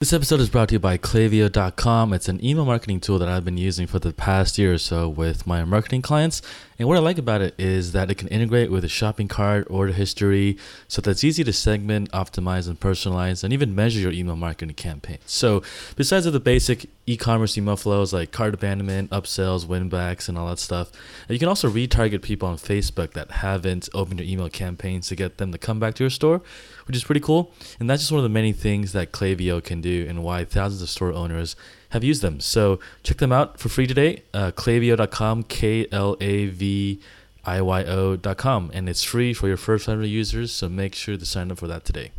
This episode is brought to you by Klaviyo.com. It's an email marketing tool that I've been using for the past year or so with my marketing clients. And what I like about it is that it can integrate with a shopping cart, order history, so that it's easy to segment, optimize, and personalize, and even measure your email marketing campaign. So, besides of the basic e-commerce email flows like cart abandonment, upsells, winbacks, and all that stuff, you can also retarget people on Facebook that haven't opened your email campaigns to get them to come back to your store, which is pretty cool. And that's just one of the many things that Klaviyo can do and why thousands of store owners have used them. So check them out for free today. Uh, Klaviyo.com, K L A V I Y O.com. And it's free for your first 100 users. So make sure to sign up for that today.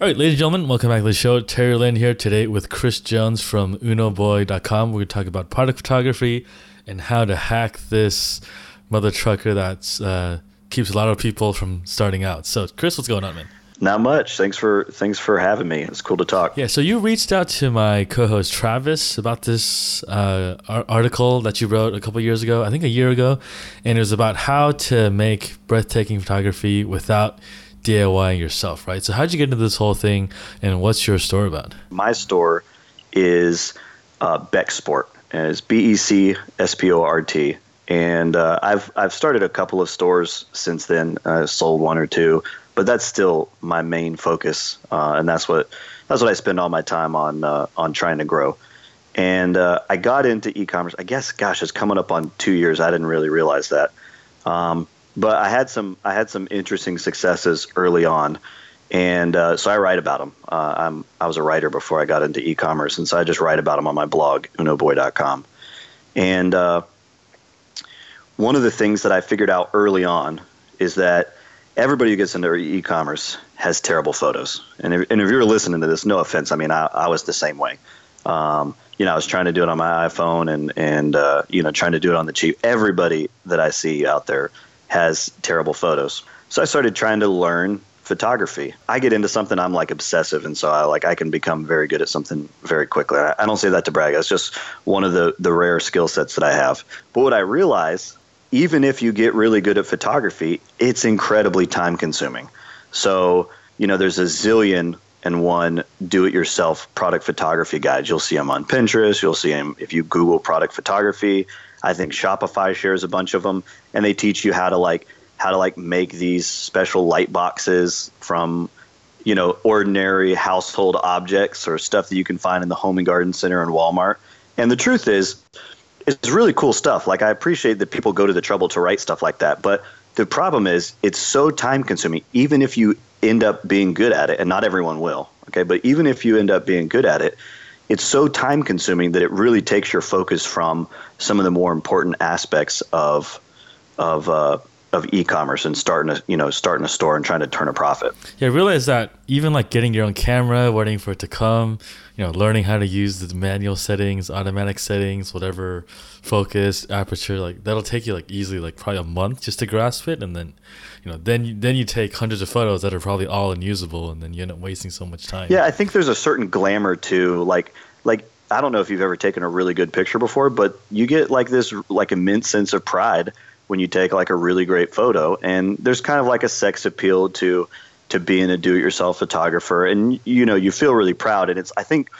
All right, ladies and gentlemen, welcome back to the show. Terry Lynn here today with Chris Jonz from UnoBoy.com. We're going to talk about product photography and how to hack this mother trucker that uh, keeps a lot of people from starting out. So, Chris, what's going on, man? Not much. Thanks for thanks for having me. It's cool to talk. Yeah. So you reached out to my co-host Travis about this uh, article that you wrote a couple years ago, I think a year ago, and it was about how to make breathtaking photography without DIYing yourself, right? So how'd you get into this whole thing, and what's your store about? My store is uh, Bec Sport, and it's B E C S P O R T, and uh, I've I've started a couple of stores since then. I sold one or two but that's still my main focus, uh, and that's what that's what I spend all my time on uh, on trying to grow. And uh, I got into e-commerce. I guess, gosh, it's coming up on two years. I didn't really realize that, um, but I had some I had some interesting successes early on, and uh, so I write about them. Uh, I'm I was a writer before I got into e-commerce, and so I just write about them on my blog, unoboy.com. And uh, one of the things that I figured out early on is that everybody who gets into e-commerce has terrible photos. And if, and if you're listening to this, no offense. I mean, I, I was the same way. Um, you know, I was trying to do it on my iPhone and and uh, you know trying to do it on the cheap. Everybody that I see out there has terrible photos. So I started trying to learn photography. I get into something I'm like obsessive, and so I like I can become very good at something very quickly. I, I don't say that to brag. It's just one of the the rare skill sets that I have. But what I realize even if you get really good at photography, it's incredibly time consuming. So, you know, there's a zillion and one do it yourself product photography guides. You'll see them on Pinterest. You'll see them if you Google product photography. I think Shopify shares a bunch of them and they teach you how to like how to like make these special light boxes from you know ordinary household objects or stuff that you can find in the home and garden center and Walmart. And the truth is it's really cool stuff. Like I appreciate that people go to the trouble to write stuff like that, but the problem is it's so time consuming. Even if you end up being good at it, and not everyone will, okay, but even if you end up being good at it, it's so time consuming that it really takes your focus from some of the more important aspects of of uh, of e-commerce and starting a you know starting a store and trying to turn a profit. Yeah, I realize that even like getting your own camera, waiting for it to come, you know, learning how to use the manual settings, automatic settings, whatever focus, aperture, like that'll take you like easily like probably a month just to grasp it, and then you know then you, then you take hundreds of photos that are probably all unusable, and then you end up wasting so much time. Yeah, I think there's a certain glamour to like like I don't know if you've ever taken a really good picture before, but you get like this like immense sense of pride when you take like a really great photo. And there's kind of like a sex appeal to to being a do-it-yourself photographer. And you know you feel really proud. And it's i think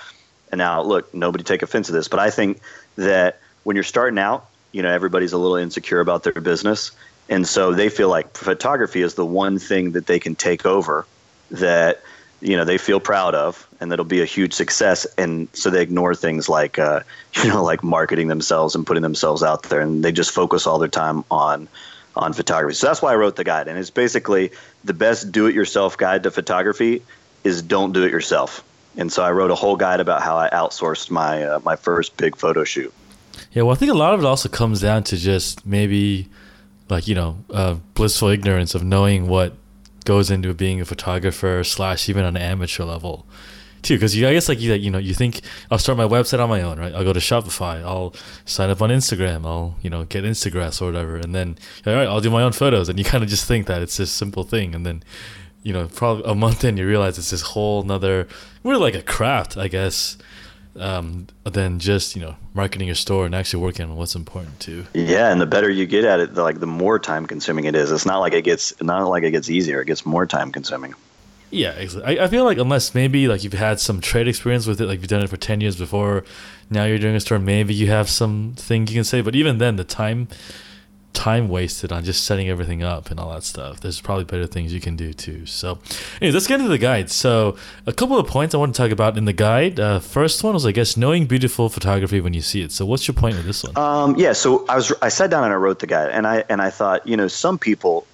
and now look nobody take offense to this but i think that when you're starting out you know everybody's a little insecure about their business. And so they feel like photography is the one thing that they can take over that you know they feel proud of and that'll be a huge success. And so they ignore things like uh, you know like marketing themselves and putting themselves out there. And they just focus all their time on on photography. So that's why i wrote the guide. And it's basically the best do it yourself guide to photography is don't do it yourself. And so i wrote a whole guide about how i outsourced my uh, my first big photo shoot. Yeah well i think a lot of it also comes down to just maybe like you know uh, blissful ignorance of knowing what goes into being a photographer slash even on an amateur level too because you I guess like you you know you think I'll start my website on my own right I'll go to Shopify I'll sign up on Instagram I'll you know get Instagram or whatever and then all right I'll do my own photos and you kind of just think that it's this simple thing and then you know probably a month in you realize it's this whole another we're like a craft I guess um, than just you know marketing your store and actually working on what's important too. Yeah, and the better you get at it, the, like the more time consuming it is. It's not like it gets not like it gets easier; it gets more time consuming. Yeah, exactly. I, I feel like unless maybe like you've had some trade experience with it, like you've done it for ten years before, now you're doing a store, maybe you have something you can say. But even then, the time time wasted on just setting everything up and all that stuff. There's probably better things you can do too. So, let's get into the guide. So, a couple of points I want to talk about in the guide. Uh, first one was, I guess, knowing beautiful photography when you see it. So, what's your point with this one? Um, yeah. So I was I sat down and I wrote the guide, and I and I thought, you know, some people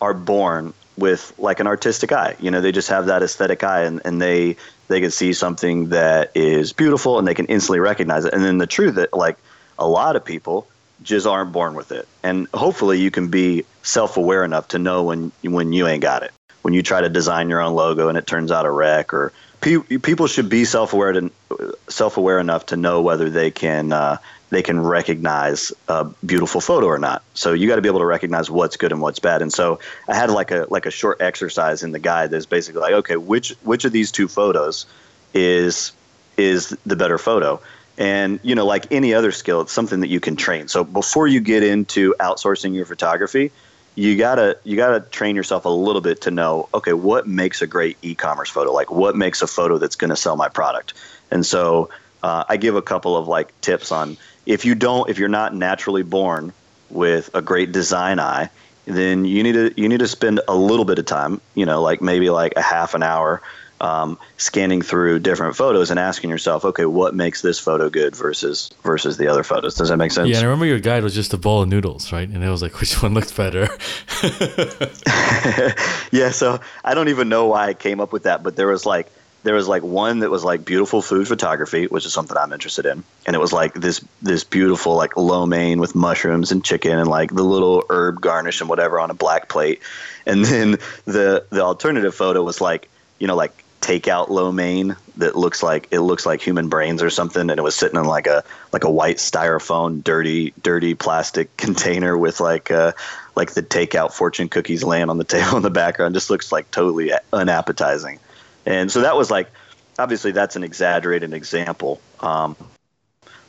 are born with like an artistic eye. You know, they just have that aesthetic eye, and, and they they can see something that is beautiful, and they can instantly recognize it. And then the truth that like a lot of people just aren't born with it. And hopefully, you can be self-aware enough to know when when you ain't got it. When you try to design your own logo and it turns out a wreck, or pe- people should be self-aware to self-aware enough to know whether they can. Uh, they can recognize a beautiful photo or not. So you got to be able to recognize what's good and what's bad. And so I had like a like a short exercise in the guide that's basically like, okay, which which of these two photos is is the better photo? And you know, like any other skill, it's something that you can train. So before you get into outsourcing your photography, you gotta you gotta train yourself a little bit to know, okay, what makes a great e-commerce photo? Like what makes a photo that's going to sell my product? And so uh, I give a couple of like tips on if you don't if you're not naturally born with a great design eye then you need to you need to spend a little bit of time you know like maybe like a half an hour um, scanning through different photos and asking yourself okay what makes this photo good versus versus the other photos? Does that make sense? Yeah and i remember your guide was just a bowl of noodles right? And it was like which one looked better? Yeah so i don't even know why i came up with that but there was like there was like one that was like beautiful food photography, which is something I'm interested in, and it was like this this beautiful like lo mein with mushrooms and chicken and like the little herb garnish and whatever on a black plate, and then the the alternative photo was like you know like takeout lo mein that looks like it looks like human brains or something, and it was sitting in like a like a white styrofoam dirty dirty plastic container with like uh like the takeout fortune cookies laying on the table in the background, just looks like totally unappetizing. And so that was like, obviously that's an exaggerated example. Um,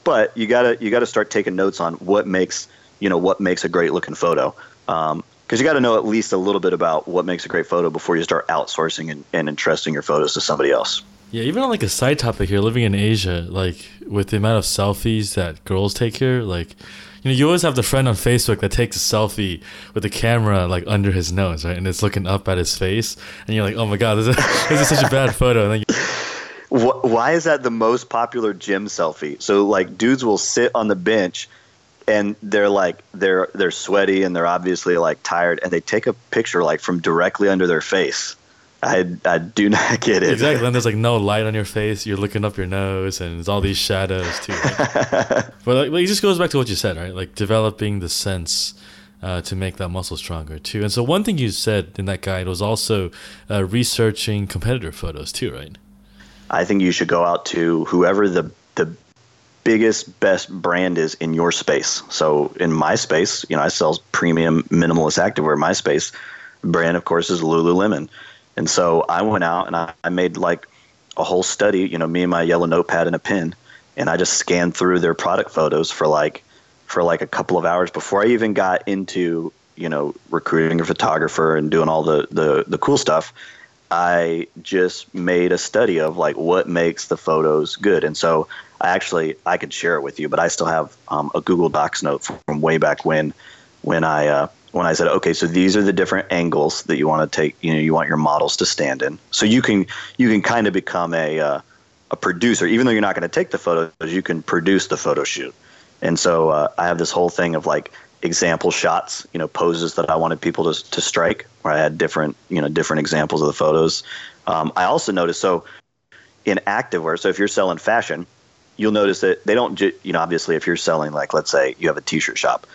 but you gotta you gotta start taking notes on what makes you know what makes a great looking photo. Um, because you got to know at least a little bit about what makes a great photo before you start outsourcing and, and entrusting your photos to somebody else. Yeah, even on like a side topic here, living in Asia, like with the amount of selfies that girls take here, like you know, you always have the friend on Facebook that takes a selfie with the camera like under his nose, right, and it's looking up at his face, and you're like, oh my god, this is, this is such a bad photo. And Why is that the most popular gym selfie? So like, dudes will sit on the bench and they're like they're they're sweaty and they're obviously like tired and they take a picture like from directly under their face I, I do not get it. Exactly. And there's like no light on your face. You're looking up your nose, and there's all these shadows too. but like, it just goes back to what you said, right? Like developing the sense uh, to make that muscle stronger too. And so one thing you said in that guide was also uh, researching competitor photos too, right? I think you should go out to whoever the the biggest best brand is in your space. So in my space, you know, I sell premium minimalist activewear. My space brand, of course, is Lululemon and so I went out and I, I made like a whole study, you know, me and my yellow notepad and a pen, and I just scanned through their product photos for like for like a couple of hours before I even got into, you know, recruiting a photographer and doing all the the, the cool stuff. I just made a study of like what makes the photos good. And so I actually I could share it with you, but I still have um, a Google Docs note from way back when when I uh, when I said, okay, so these are the different angles that you want to take, you know, you want your models to stand in. So you can you can kind of become a uh, a producer, even though you're not going to take the photos, you can produce the photo shoot. And so uh, I have this whole thing of like example shots, you know, poses that I wanted people to to strike, where I had different you know different examples of the photos. Um, I also noticed so in activewear. So if you're selling fashion, you'll notice that they don't, you know, obviously if you're selling like let's say you have a t-shirt shop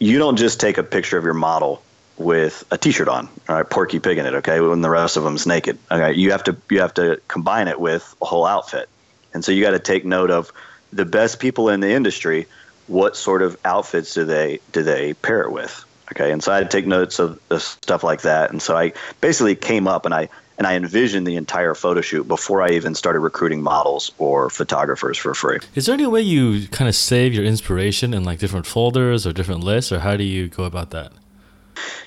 you don't just take a picture of your model with a t-shirt on, all right, Porky Pig in it, okay, when the rest of them's naked. Okay, you have to you have to combine it with a whole outfit, and so you got to take note of the best people in the industry. What sort of outfits do they do they pair it with? Okay, and so I had to take notes of, of stuff like that, and so I basically came up and I and I envisioned the entire photo shoot before I even started recruiting models or photographers for free. Is there any way you kind of save your inspiration in like different folders or different lists, or how do you go about that?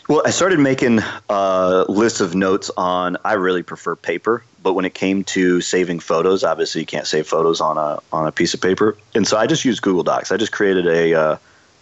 Well, I started making a list of notes on. I really prefer paper, but when it came to saving photos, obviously you can't save photos on a on a piece of paper, and so I just used Google Docs. I just created a uh,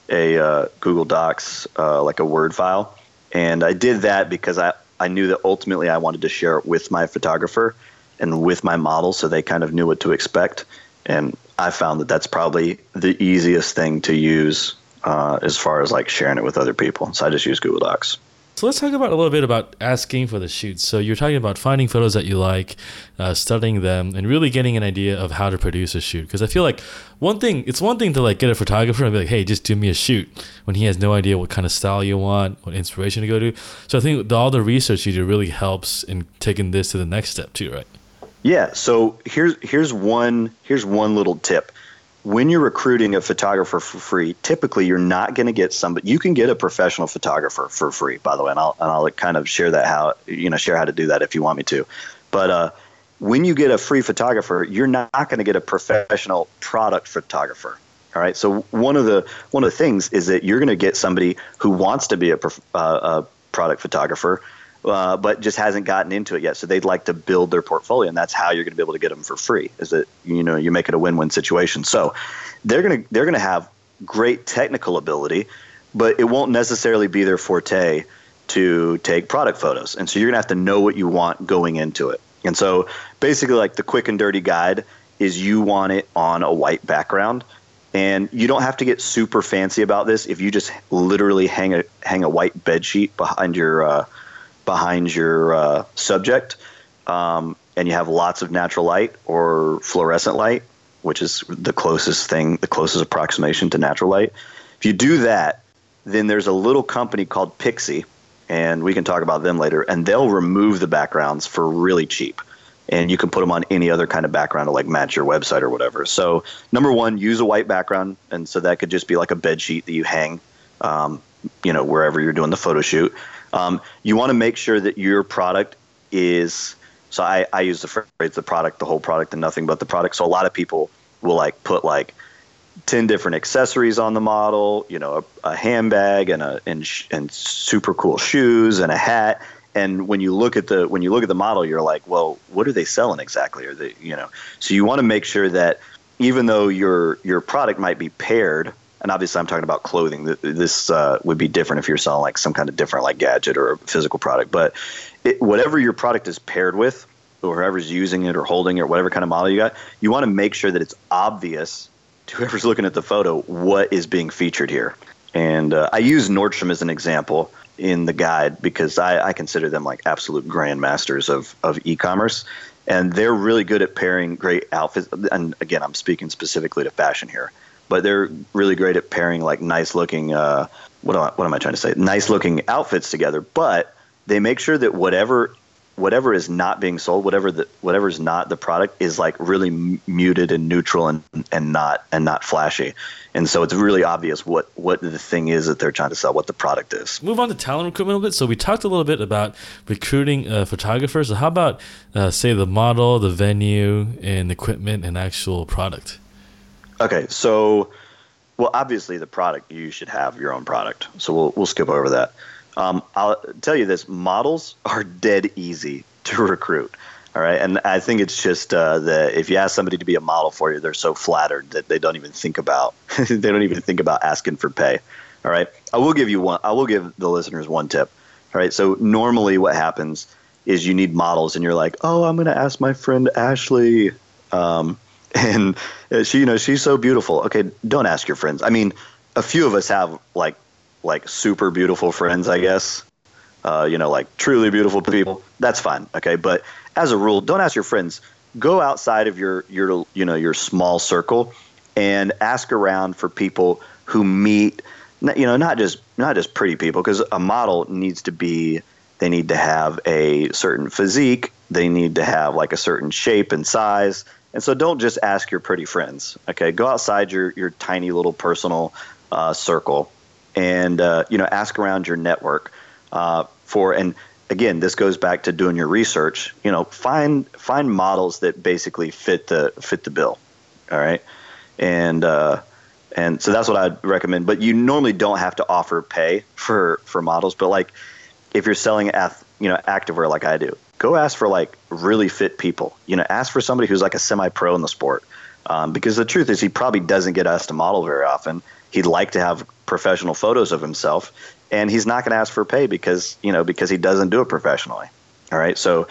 a uh, Google Docs uh, like a Word file, and I did that because I I knew that ultimately I wanted to share it with my photographer and with my model, so they kind of knew what to expect. And I found that that's probably the easiest thing to use uh, as far as like sharing it with other people. So I just use Google Docs. So let's talk about a little bit about asking for the shoots. So you're talking about finding photos that you like, uh, studying them, and really getting an idea of how to produce a shoot. Because I feel like one thing, it's one thing to like get a photographer and be like, hey, just do me a shoot when he has no idea what kind of style you want, what inspiration to go to. So I think the, all the research you do really helps in taking this to the next step too, right? Yeah. So here's here's one here's one little tip when you're recruiting a photographer for free, typically you're not going to get somebody. You can get a professional photographer for free, by the way, and I'll and I'll kind of share that how you know share how to do that if you want me to. But uh, when you get a free photographer, you're not going to get a professional product photographer. All right. So one of the one of the things is that you're going to get somebody who wants to be a, uh, a product photographer uh, but just hasn't gotten into it yet. So they'd like to build their portfolio, and that's how you're going to be able to get them for free. Is that you know you make it a win-win situation. So they're going to they're to have great technical ability, but it won't necessarily be their forte to take product photos. And so you're going to have to know what you want going into it. And so basically, like the quick and dirty guide is you want it on a white background. And you don't have to get super fancy about this. If you just literally hang a hang a white bed sheet behind your uh, behind your uh, subject, um, and you have lots of natural light or fluorescent light, which is the closest thing, the closest approximation to natural light. If you do that, then there's a little company called Pixc, and we can talk about them later, and they'll remove the backgrounds for really cheap. And you can put them on any other kind of background to like match your website or whatever. So, number one, use a white background. And so that could just be like a bed sheet that you hang, um, you know, wherever you're doing the photo shoot. Um, you want to make sure that your product is. So I, I use the phrase the product, the whole product, and nothing but the product. So a lot of people will like put like 10 different accessories on the model, you know, a, a handbag and a and, sh- and super cool shoes and a hat. And when you look at the when you look at the model, you're like, well, what are they selling exactly? Are they, you know, so you want to make sure that even though your your product might be paired and obviously I'm talking about clothing. This uh, would be different if you're selling like some kind of different like gadget or a physical product. But it, whatever your product is paired with, or whoever's using it or holding it or whatever kind of model you got, you want to make sure that it's obvious to whoever's looking at the photo what is being featured here. And uh, I use Nordstrom as an example in the guide because I, I consider them like absolute grandmasters of, of e-commerce and they're really good at pairing great outfits and again i'm speaking specifically to fashion here but they're really great at pairing like nice looking uh, what am I, what am I trying to say? Nice looking outfits together, but they make sure that whatever whatever is not being sold, whatever the is not the product is like really m- muted and neutral and and not and not flashy. And so it's really obvious what what the thing is that they're trying to sell, what the product is. Move on to talent recruitment a little bit. So we talked a little bit about recruiting uh, photographers. So how about uh, say the model, the venue, and equipment and actual product? Okay, so well, obviously the product you should have your own product. So we'll we'll skip over that. Um, I'll tell you this: models are dead easy to recruit. All right, and I think it's just uh, that if you ask somebody to be a model for you, they're so flattered that they don't even think about they don't even think about asking for pay. All right, I will give you one. I will give the listeners one tip. All right, so normally what happens is you need models, and you're like, oh, I'm going to ask my friend Ashley. Um, and uh, she, you know, she's so beautiful. Okay, don't ask your friends. I mean, a few of us have like like super beautiful friends, I guess. Uh, you know, like truly beautiful people. That's fine. Okay, but as a rule, don't ask your friends. Go outside of your your you know your small circle and ask around for people who meet. You know, not just not just pretty people, because a model needs to be. They need to have a certain physique. They need to have like a certain shape and size and so don't just ask your pretty friends. Okay, go outside your your tiny little personal uh, circle, and uh, you know ask around your network uh, for. And again, this goes back to doing your research. You know, find find models that basically fit the fit the bill. All right, and uh, And so that's what I'd recommend. But you normally don't have to offer pay for for models. But like if you're selling ath, you know activewear like I do, go ask for like really fit people. You know, ask for somebody who's like a semi pro in the sport. Um, because the truth is, he probably doesn't get asked to model very often. He'd like to have professional photos of himself, and he's not going to ask for pay because you know because he doesn't do it professionally. All right, so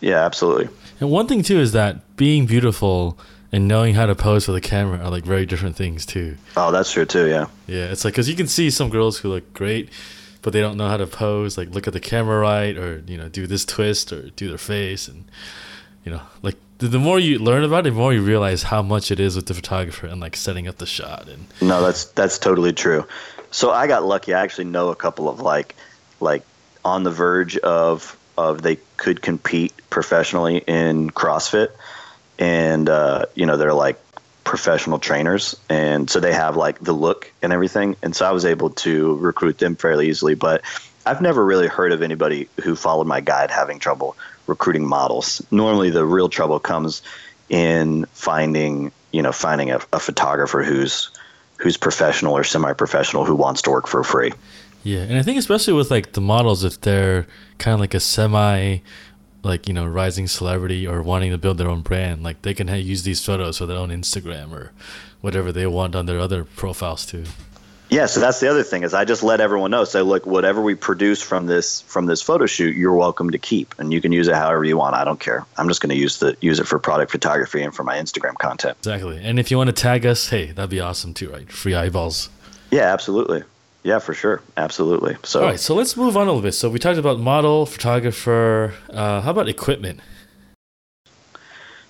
yeah, absolutely. And one thing too is that being beautiful and knowing how to pose for the camera are like very different things too. Oh, that's true too. Yeah. Yeah, it's like because you can see some girls who look great, but they don't know how to pose, like look at the camera right, or you know do this twist or do their face, and you know like the, the more you learn about it, the more you realize how much it is with the photographer and like setting up the shot. And no, that's that's totally true. So I got lucky. I actually know a couple of like like on the verge of of they could compete professionally in CrossFit, and uh, you know they're like professional trainers, and so they have like the look and everything. And so I was able to recruit them fairly easily, but. I've never really heard of anybody who followed my guide having trouble recruiting models. Normally, the real trouble comes in finding, you know, finding a, a photographer who's who's professional or semi-professional who wants to work for free. Yeah, and I think especially with like the models, if they're kind of like a semi, like you know, rising celebrity or wanting to build their own brand, like they can use these photos for their own Instagram or whatever they want on their other profiles too. Yeah, so that's the other thing is I just let everyone know. Say, look, whatever we produce from this from this photo shoot, you're welcome to keep, and you can use it however you want. I don't care. I'm just going to use the use it for product photography and for my Instagram content. Exactly. And if you want to tag us, hey, that'd be awesome too, right? Free eyeballs. Yeah, absolutely. Yeah, for sure. Absolutely. So, all right. So let's move on a little bit. So we talked about model, photographer. Uh, how about equipment?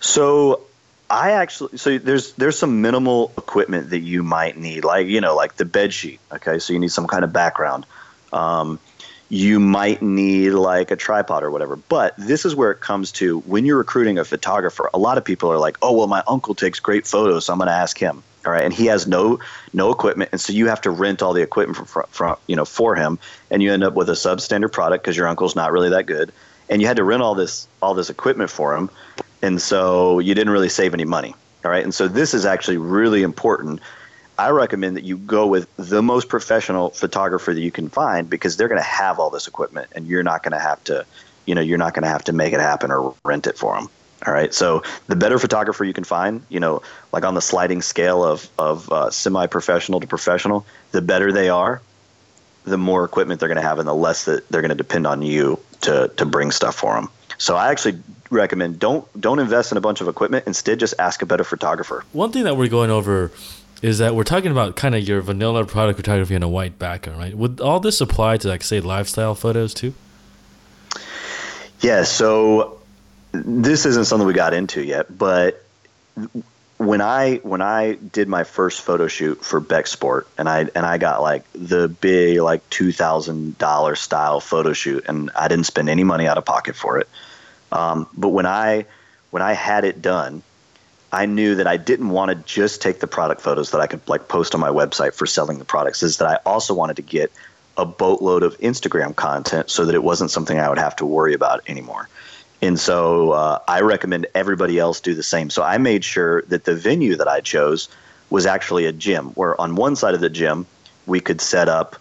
So I actually so there's there's some minimal equipment that you might need, like you know, like the bed sheet. Okay, so you need some kind of background. Um, you might need like a tripod or whatever. But this is where it comes to when you're recruiting a photographer. A lot of people are like, "Oh, well, my uncle takes great photos, so I'm going to ask him." All right, and he has no no equipment, and so you have to rent all the equipment from, from you know for him, and you end up with a substandard product because your uncle's not really that good, and you had to rent all this all this equipment for him and so you didn't really save any money. All right, and so this is actually really important. I recommend that you go with the most professional photographer that you can find because they're going to have all this equipment, and you're not going to have to, you know, you're not going to have to make it happen or rent it for them. All right, so the better photographer you can find, you know, like on the sliding scale of of uh, semi-professional to professional, the better they are, the more equipment they're going to have, and the less that they're going to depend on you to to bring stuff for them. So I actually recommend don't don't invest in a bunch of equipment. Instead, just ask a better photographer. One thing that we're going over is that we're talking about kind of your vanilla product photography on a white background, right? Would all this apply to like say lifestyle photos too? Yeah. So this isn't something we got into yet, but when I when I did my first photo shoot for Bec Sport, and I and I got like the big like two thousand dollar style photo shoot, and I didn't spend any money out of pocket for it. Um, but when I when I had it done, I knew that I didn't want to just take the product photos that I could like post on my website for selling the products. Is that I also wanted to get a boatload of Instagram content so that it wasn't something I would have to worry about anymore. And so uh, I recommend everybody else do the same. So I made sure that the venue that I chose was actually a gym, where on one side of the gym we could set up,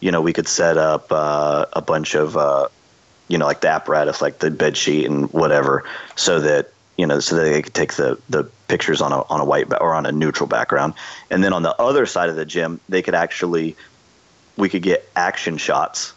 you know, we could set up uh, a bunch of uh, you know, like the apparatus, like the bed sheet and whatever, so that you know, so that they could take the the pictures on a on a white ba- or on a neutral background, and then on the other side of the gym, they could actually, we could get action shots,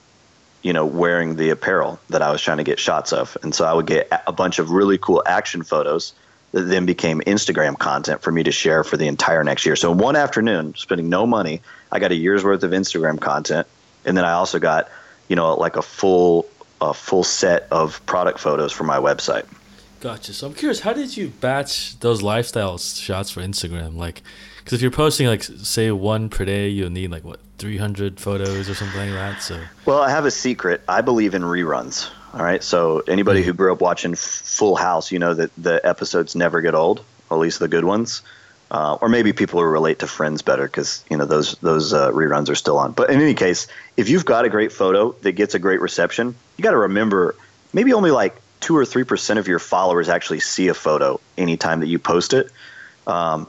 you know, wearing the apparel that I was trying to get shots of, and so I would get a bunch of really cool action photos that then became Instagram content for me to share for the entire next year. So one afternoon, spending no money, I got a year's worth of Instagram content, and then I also got, you know, like a full a full set of product photos for my website. Gotcha. So I'm curious, how did you batch those lifestyle shots for Instagram? Like, because if you're posting like say one per day, you'll need like what 300 photos or something like that. So. Well, I have a secret. I believe in reruns. All right. So anybody mm-hmm. who grew up watching Full House, you know that the episodes never get old, at least the good ones. Uh, or maybe people who relate to Friends better because you know those those uh, reruns are still on. But in any case, if you've got a great photo that gets a great reception, you got to remember maybe only like two or three percent of your followers actually see a photo anytime that you post it. Um,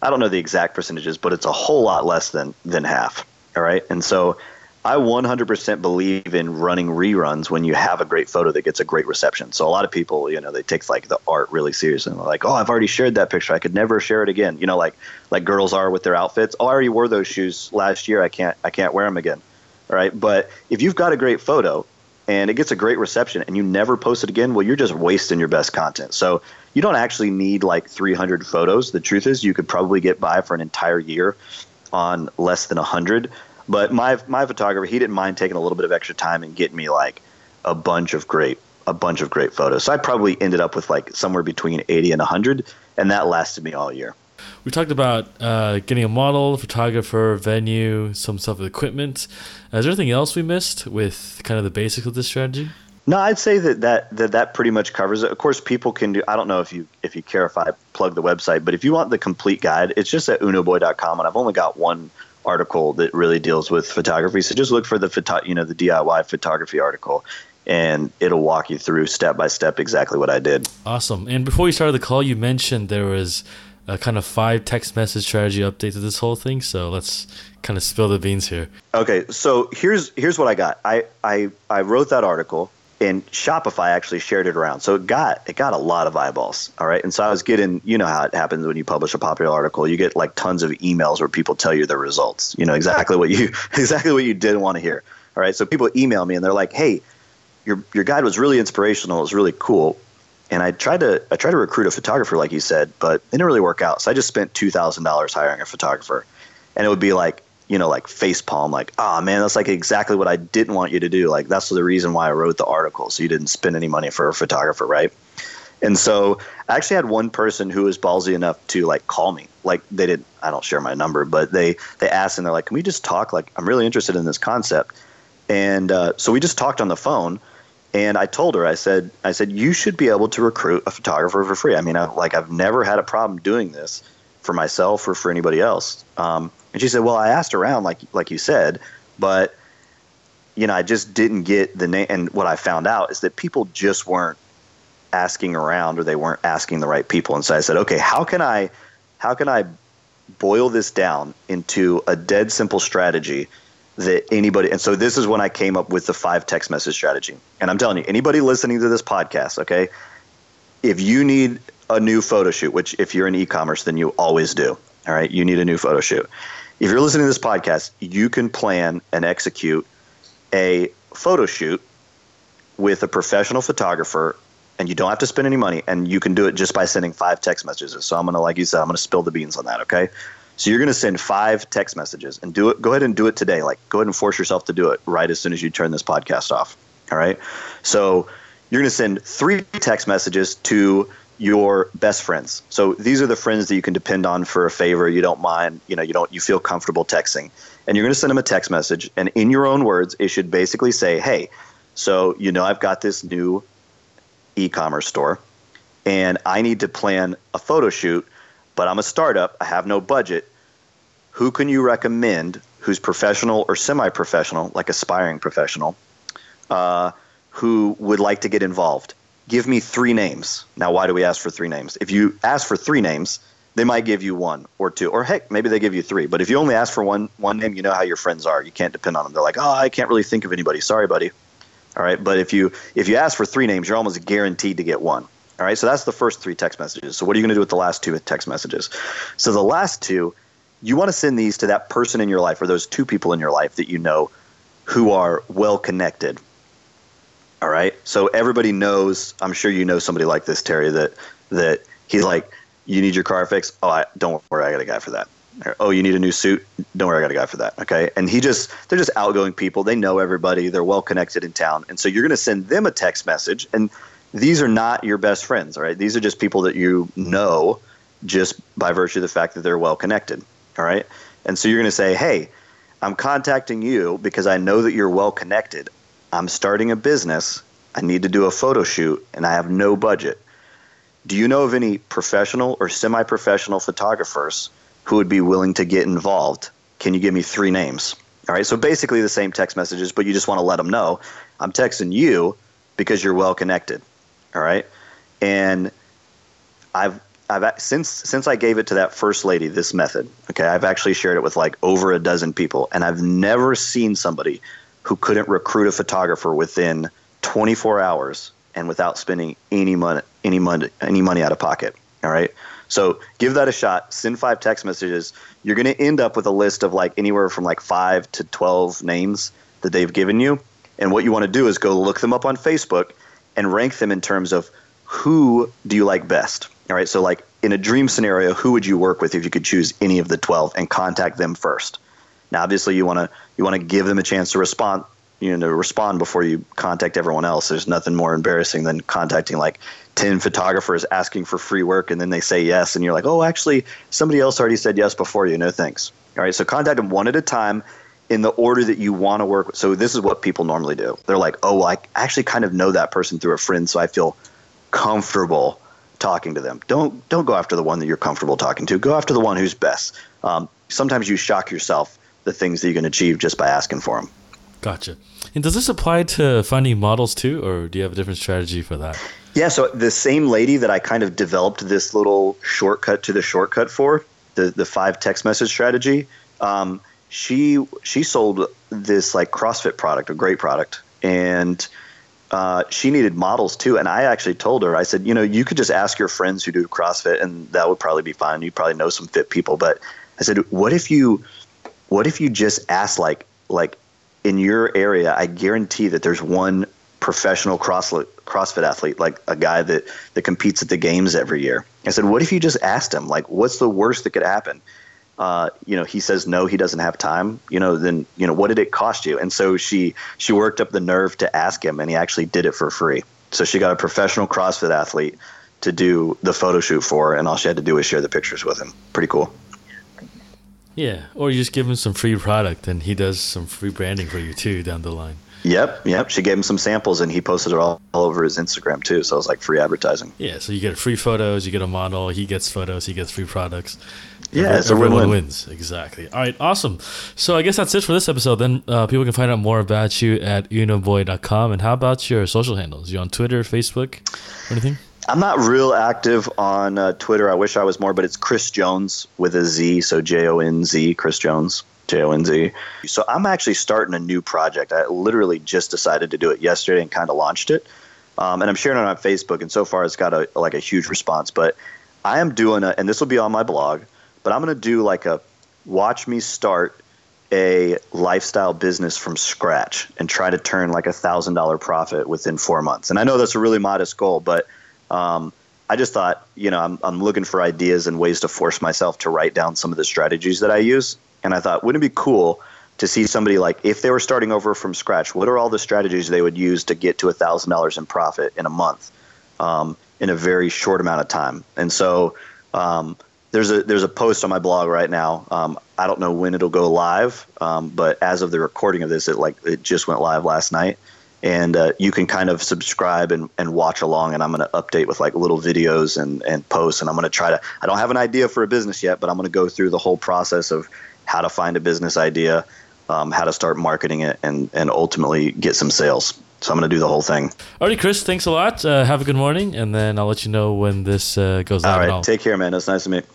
I don't know the exact percentages, but it's a whole lot less than than half. All right, and so I 100% believe in running reruns when you have a great photo that gets a great reception. So a lot of people, you know, they take like the art really seriously and they're like, "Oh, I've already shared that picture. I could never share it again." You know, like like girls are with their outfits. "Oh, I already wore those shoes last year. I can't I can't wear them again." All right? But if you've got a great photo and it gets a great reception and you never post it again, well, you're just wasting your best content. So you don't actually need like 300 photos. The truth is, you could probably get by for an entire year on less than 100 but my my photographer, he didn't mind taking a little bit of extra time and getting me like a bunch of great a bunch of great photos. So I probably ended up with like somewhere between 80 and 100, and that lasted me all year. We talked about uh, getting a model, photographer, venue, some stuff with equipment. Uh, is there anything else we missed with kind of the basics of this strategy? No, I'd say that that, that that pretty much covers it. Of course, people can do. I don't know if you if you care if I plug the website, but if you want the complete guide, it's just at unoboy.com, and I've only got one article that really deals with photography. So just look for the photo, you know, the DIY photography article, and it'll walk you through step by step exactly what I did. Awesome. And before we started the call, you mentioned there was a kind of five text message strategy update to this whole thing. So let's kind of spill the beans here. Okay, so here's here's what I got. I I I wrote that article and Shopify actually shared it around. So it got it got a lot of eyeballs. All right. And so I was getting, you know how it happens when you publish a popular article. You get like tons of emails where people tell you the results. You know, exactly what you exactly what you didn't want to hear. All right. So people email me and they're like, Hey, your your guide was really inspirational, it was really cool. And I tried to I tried to recruit a photographer like you said, but it didn't really work out. So I just spent two thousand dollars hiring a photographer. And it would be like you know, like face palm, like, oh man, that's like exactly what I didn't want you to do. Like, that's the reason why I wrote the article. So you didn't spend any money for a photographer, right? And so I actually had one person who was ballsy enough to like call me. Like they didn't I don't share my number, but they they asked and they're like, "Can we just talk? Like I'm really interested in this concept." And uh, so we just talked on the phone. And I told her, I said, I said you should be able to recruit a photographer for free. I mean, I, like I've never had a problem doing this for myself or for anybody else. Um, and she said, "Well, I asked around, like like you said, but you know, I just didn't get the name. And what I found out is that people just weren't asking around, or they weren't asking the right people. And so I said, okay, how can I, how can I boil this down into a dead simple strategy that anybody and so this is when I came up with the five text message strategy. And I'm telling you, anybody listening to this podcast, okay, if you need a new photo shoot, which if you're in e-commerce, then you always do. All right, you need a new photo shoot if you're listening to this podcast, you can plan and execute a photo shoot with a professional photographer and you don't have to spend any money and you can do it just by sending five text messages. So I'm going to like you said I'm going to spill the beans on that, okay? So you're going to send five text messages and do it go ahead and do it today. Like go ahead and force yourself to do it right as soon as you turn this podcast off. All right? So you're going to send three text messages to your best friends. So these are the friends that you can depend on for a favor. You don't mind, you know, you don't, you feel comfortable texting. And you're going to send them a text message. And in your own words, it should basically say, hey, so, you know, I've got this new e commerce store and I need to plan a photo shoot, but I'm a startup. I have no budget. Who can you recommend who's professional or semi professional, like aspiring professional, uh, who would like to get involved? give me three names. Now, why do we ask for three names? If you ask for three names, they might give you one or two, or heck, maybe they give you three. But if you only ask for one one name, you know how your friends are. You can't depend on them. They're like, oh, I can't really think of anybody. Sorry, buddy. All right. But if you if you ask for three names, you're almost guaranteed to get one. All right. So that's the first three text messages. So what are you going to do with the last two text messages? So the last two, you want to send these to that person in your life or those two people in your life that you know who are well connected all right. So everybody knows. I'm sure you know somebody like this, Terry. That that he's like, you need your car fixed. Oh, I, don't worry, I got a guy for that. Or, oh, you need a new suit. Don't worry, I got a guy for that. Okay. And he just they're just outgoing people. They know everybody. They're well connected in town. And so you're going to send them a text message. And these are not your best friends. All right. These are just people that you know just by virtue of the fact that they're well connected. All right. And so you're going to say, hey. I'm contacting you because I know that you're well connected. I'm starting a business. I need to do a photo shoot and I have no budget. Do you know of any professional or semi professional photographers who would be willing to get involved? Can you give me three names? All right, so basically the same text messages, but you just want to let them know I'm texting you because you're well connected. All right, and I've I've since since I gave it to that first lady this method. Okay, I've actually shared it with like over a dozen people, and I've never seen somebody who couldn't recruit a photographer within 24 hours and without spending any money any money any money out of pocket. All right. So give that a shot. Send five text messages. You're going to end up with a list of like anywhere from like five to 12 names that they've given you. And what you want to do is go look them up on Facebook and rank them in terms of who do you like best. All right. So like in a dream scenario, who would you work with if you could choose any of the 12 and contact them first? Now, obviously, you want to you want to give them a chance to respond you know to respond before you contact everyone else. There's nothing more embarrassing than contacting like ten photographers asking for free work and then they say yes and you're like, oh, actually somebody else already said yes before you. No thanks. All right, so contact them one at a time in the order that you want to work with. So this is what people normally do. They're like, oh, I actually kind of know that person through a friend, so I feel comfortable talking to them. Don't don't go after the one that you're comfortable talking to. Go after the one who's best. Um, sometimes you shock yourself the things that you can achieve just by asking for them. Gotcha. And does this apply to finding models too, or do you have a different strategy for that? Yeah, so the same lady that I kind of developed this little shortcut to the shortcut for, the the five text message strategy, um, she she sold this like CrossFit product, a great product, and uh, she needed models too. And I actually told her, I said, you know, you could just ask your friends who do CrossFit, and that would probably be fine. You probably know some fit people, but I said, what if you, what if you just ask like like in your area, I guarantee that there's one professional cross, CrossFit athlete, like a guy that, that competes at the games every year. I said, what if you just asked him, like, what's the worst that could happen? Uh, you know, he says no, he doesn't have time. You know, then you know, what did it cost you? And so she she worked up the nerve to ask him, and he actually did it for free. So she got a professional CrossFit athlete to do the photo shoot for her, and all she had to do was share the pictures with him. Pretty cool. Yeah, or you just give him some free product and he does some free branding for you too down the line. Yep, yep. She gave him some samples and he posted it all, all over his Instagram too. So it was like free advertising. Yeah, so you get free photos, you get a model, he gets photos, he gets free products. Yeah, it's a everyone win-win. wins. Exactly. All right, awesome. So I guess that's it for this episode. Then uh, people can find out more about you at unoboy.com. And how about your social handles? You on Twitter, Facebook, anything? I'm not real active on uh, Twitter. I wish I was more, but it's Chris Jonz with a Z, so J O N Z, Chris Jonz, J O N Z. So I'm actually starting a new project. I literally just decided to do it yesterday and kind of launched it, um, and I'm sharing it on Facebook. And so far, it's got a like a huge response. But I am doing a, and this will be on my blog. But I'm going to do like a watch me start a lifestyle business from scratch and try to turn like a thousand dollar profit within four months. And I know that's a really modest goal, but um, I just thought, you know, I'm, I'm looking for ideas and ways to force myself to write down some of the strategies that I use. And I thought, wouldn't it be cool to see somebody like, if they were starting over from scratch, what are all the strategies they would use to get to a $1,000 in profit in a month um, in a very short amount of time? And so um, there's a there's a post on my blog right now. Um, I don't know when it'll go live, um, but as of the recording of this, it like it just went live last night. And uh, you can kind of subscribe and, and watch along and i'm going to update with like little videos and, and posts and i'm going to try to i don't have an idea for a business yet but i'm going to go through the whole process of how to find a business idea um, how to start marketing it and, and ultimately get some sales. So i'm going to do the whole thing. All right, chris thanks a lot. Uh, have a good morning and then i'll let you know when this uh, goes out all right take care man. It's nice to meet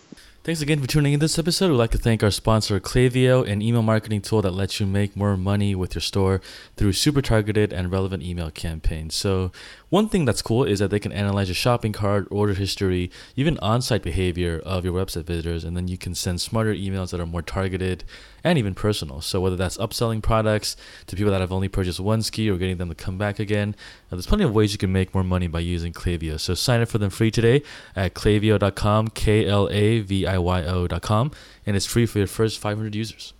Thanks again for tuning in this episode. We'd like to thank our sponsor, Klaviyo, an email marketing tool that lets you make more money with your store through super targeted and relevant email campaigns. So, one thing that's cool is that they can analyze your shopping cart, order history, even on site behavior of your website visitors, and then you can send smarter emails that are more targeted and even personal. So, whether that's upselling products to people that have only purchased one SKU or getting them to come back again, uh, there's plenty of ways you can make more money by using Klaviyo. So, sign up for them free today at klaviyo.com, K L A V I Y O.com, and it's free for your first 500 users.